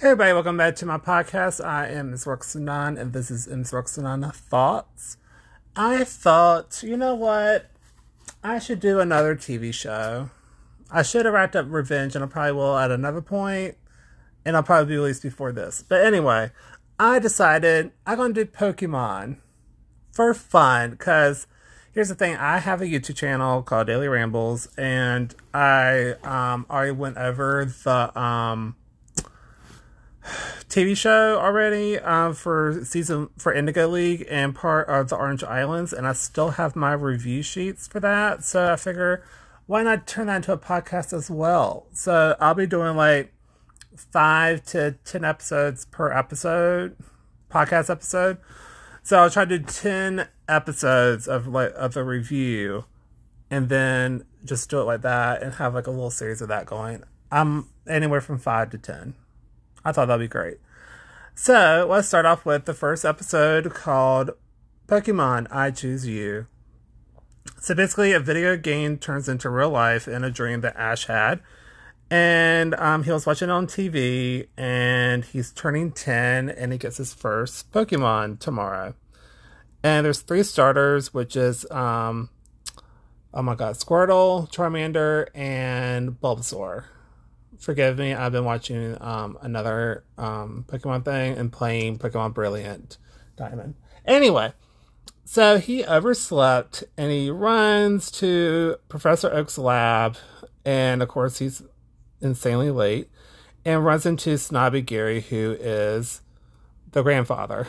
Hey everybody, welcome back to my podcast. I am Mcrocks9 and this is Mcrocks9 Thoughts. I thought, you know what? I should do another TV show. I should have wrapped up Revenge and I probably will at another point, and I'll probably be released before this. But anyway, I decided I'm going to do Pokemon for fun because here's the thing I have a YouTube channel called Daily Rambles, and I um, already went over the. Um, TV show already uh, for season for Indigo League and part of the Orange Islands, and I still have my review sheets for that. So I figure, why not turn that into a podcast as well? So I'll be doing like five to ten episodes per episode, podcast episode. So I'll try to do ten episodes of like of a review, and then just do it like that, and have like a little series of that going. I'm anywhere from five to ten. I thought that'd be great. So let's start off with the first episode called Pokemon I Choose You. So basically, a video game turns into real life in a dream that Ash had. And um, he was watching on TV, and he's turning 10, and he gets his first Pokemon tomorrow. And there's three starters, which is, um, oh my god, Squirtle, Charmander, and Bulbasaur forgive me. I've been watching um, another um, Pokemon thing and playing Pokemon Brilliant Diamond. Anyway, so he overslept and he runs to Professor Oak's lab, and of course he's insanely late, and runs into Snobby Gary, who is the grandfather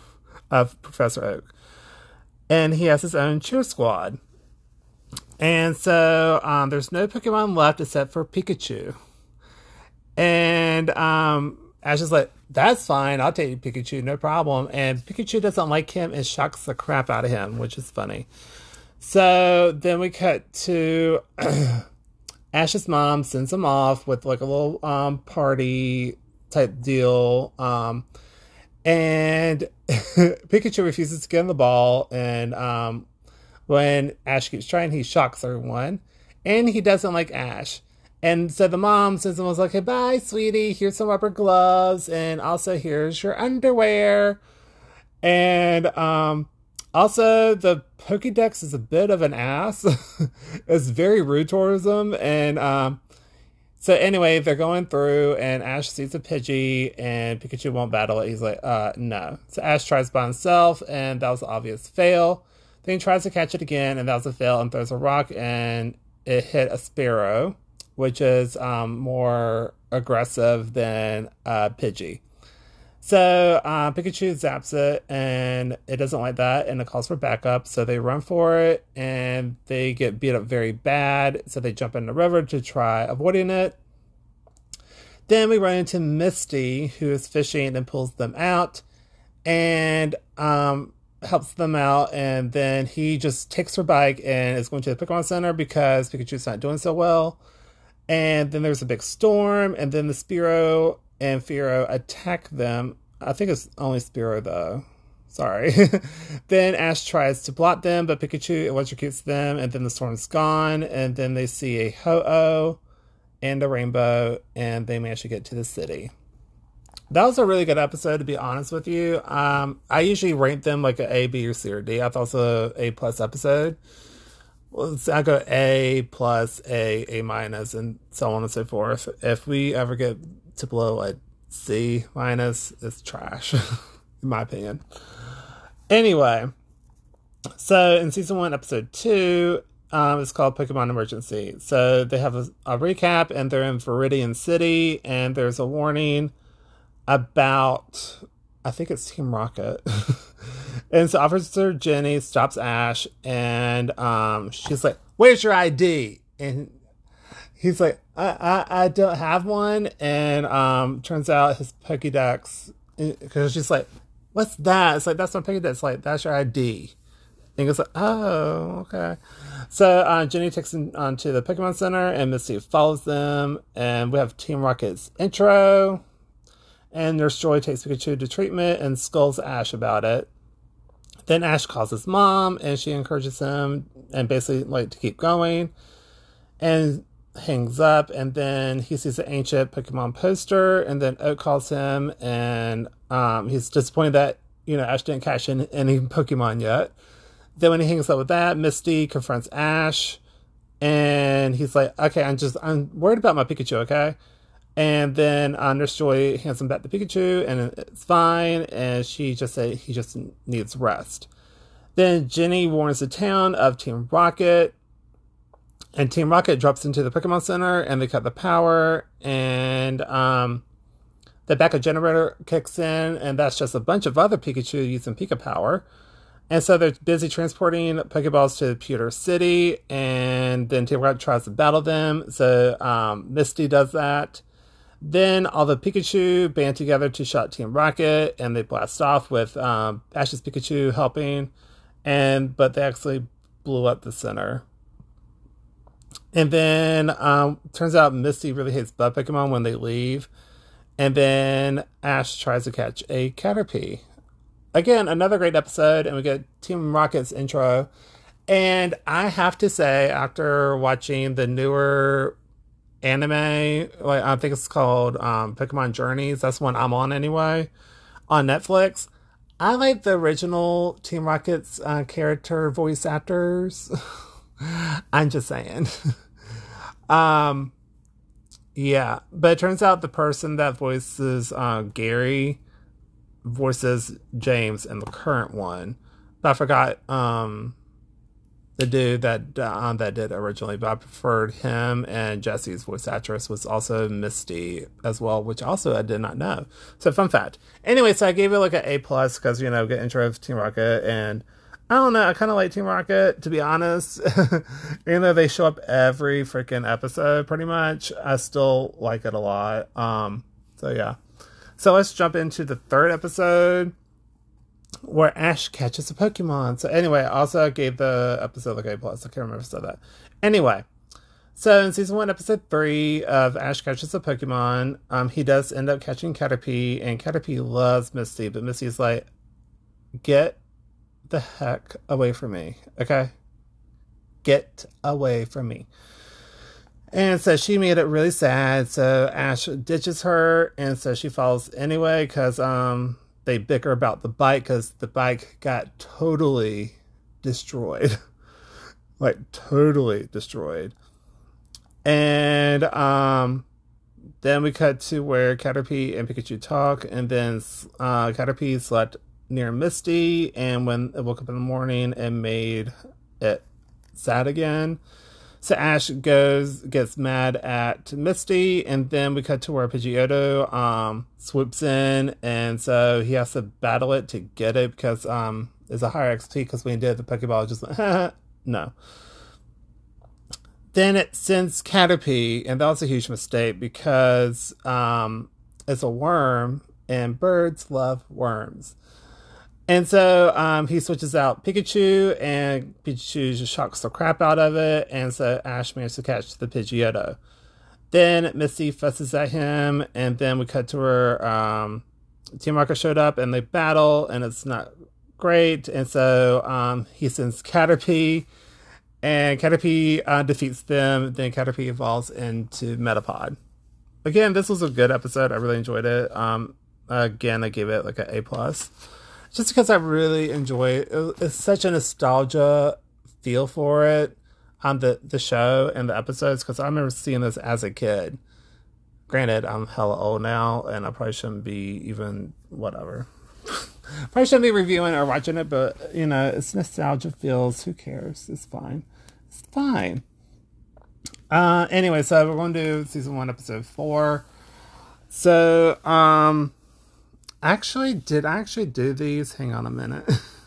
of Professor Oak, and he has his own cheer squad. And so um, there's no Pokemon left except for Pikachu. And um, Ash is like, that's fine. I'll take Pikachu, no problem. And Pikachu doesn't like him and shocks the crap out of him, which is funny. So then we cut to Ash's mom sends him off with like a little um, party type deal. Um, and Pikachu refuses to get on the ball. And um, when Ash keeps trying, he shocks everyone. And he doesn't like Ash. And so the mom says and was like, hey, bye, sweetie. Here's some rubber gloves. And also, here's your underwear. And um, also, the Pokedex is a bit of an ass. it's very rude towards them. And um, so, anyway, they're going through, and Ash sees a Pidgey, and Pikachu won't battle it. He's like, uh, no. So, Ash tries by himself, and that was an obvious fail. Then he tries to catch it again, and that was a fail, and throws a rock, and it hit a Spearow which is um, more aggressive than uh, Pidgey. So uh, Pikachu zaps it, and it doesn't like that, and it calls for backup. So they run for it, and they get beat up very bad. So they jump in the river to try avoiding it. Then we run into Misty, who is fishing and pulls them out, and um, helps them out. And then he just takes her bike and is going to the Pokemon Center because Pikachu's not doing so well. And then there's a big storm, and then the Spearow and Fearow attack them. I think it's only Spearow though. Sorry. then Ash tries to block them, but Pikachu electrocutes them, and then the storm's gone, and then they see a Ho-Oh and a rainbow, and they manage to get to the city. That was a really good episode, to be honest with you. Um, I usually rank them like an A, B, or C, or D. I thought it was a A plus episode I go A plus A, A minus, and so on and so forth. If we ever get to below like C minus, it's trash, in my opinion. Anyway, so in season one, episode two, um, it's called Pokemon Emergency. So they have a, a recap, and they're in Viridian City, and there's a warning about, I think it's Team Rocket. And so Officer Jenny stops Ash and um, she's like, Where's your ID? And he's like, I, I, I don't have one. And um, turns out his Pokedex, because she's like, What's that? It's like, That's my Pokedex. Like, That's your ID. And he goes like, Oh, okay. So uh, Jenny takes him onto the Pokemon Center and Misty follows them. And we have Team Rocket's intro. And Nurse Joy takes Pikachu to treatment and scolds Ash about it. Then Ash calls his mom and she encourages him and basically like to keep going. And hangs up, and then he sees an ancient Pokemon poster, and then Oak calls him, and um, he's disappointed that you know Ash didn't catch any Pokemon yet. Then when he hangs up with that, Misty confronts Ash, and he's like, "Okay, I'm just I'm worried about my Pikachu, okay." And then uh, Nurse Joy hands him back the Pikachu, and it's fine. And she just said he just needs rest. Then Jenny warns the town of Team Rocket, and Team Rocket drops into the Pokemon Center, and they cut the power, and um, the backup generator kicks in, and that's just a bunch of other Pikachu using Pika Power. And so they're busy transporting Pokeballs to Pewter City, and then Team Rocket tries to battle them. So um, Misty does that. Then all the Pikachu band together to shot Team Rocket, and they blast off with um, Ash's Pikachu helping, and but they actually blew up the center. And then um, turns out Misty really hates Bug Pokemon when they leave, and then Ash tries to catch a Caterpie. Again, another great episode, and we get Team Rocket's intro. And I have to say, after watching the newer anime. Like I think it's called um, Pokemon Journeys. That's one I'm on anyway on Netflix. I like the original Team Rocket's uh, character voice actors. I'm just saying. um, yeah, but it turns out the person that voices uh, Gary voices James in the current one. But I forgot um, the dude that uh, that did originally, but I preferred him and Jessie's voice actress was also Misty as well, which also I did not know. So fun fact. Anyway, so I gave it like an A plus because you know get intro of Team Rocket and I don't know. I kind of like Team Rocket to be honest. Even though they show up every freaking episode, pretty much, I still like it a lot. Um, so yeah. So let's jump into the third episode where Ash catches a Pokemon. So anyway, I also gave the episode like A plus. I can't remember if I said that. Anyway, so in season one, episode three of Ash catches a Pokemon, um, he does end up catching Caterpie, and Caterpie loves Misty, but Misty's like, "Get the heck away from me, okay? Get away from me." And so she made it really sad. So Ash ditches her, and so she falls anyway because um they bicker about the bike because the bike got totally destroyed. like totally destroyed. And um then we cut to where Caterpie and Pikachu talk, and then uh, Caterpie slept near Misty, and when it woke up in the morning, it made it sad again. So Ash goes, gets mad at Misty, and then we cut to where Pidgeotto um, swoops in, and so he has to battle it to get it because um, it's a higher XP. Because when he did the Pokeball, just went, no. Then it sends Caterpie, and that was a huge mistake because um, it's a worm, and birds love worms. And so um, he switches out Pikachu, and Pikachu just shocks the crap out of it. And so Ash manages to catch the Pidgeotto. Then Misty fusses at him, and then we cut to where um, Team Rocket showed up, and they battle, and it's not great. And so um, he sends Caterpie, and Caterpie uh, defeats them. Then Caterpie evolves into Metapod. Again, this was a good episode. I really enjoyed it. Um, again, I gave it like an A plus just because I really enjoy it. It's such a nostalgia feel for it on the the show and the episodes because I remember seeing this as a kid. Granted, I'm hella old now, and I probably shouldn't be even whatever. probably shouldn't be reviewing or watching it, but you know, it's nostalgia feels. Who cares? It's fine. It's fine. Uh, anyway, so we're going to do season one, episode four. So, um, Actually, did I actually do these? Hang on a minute.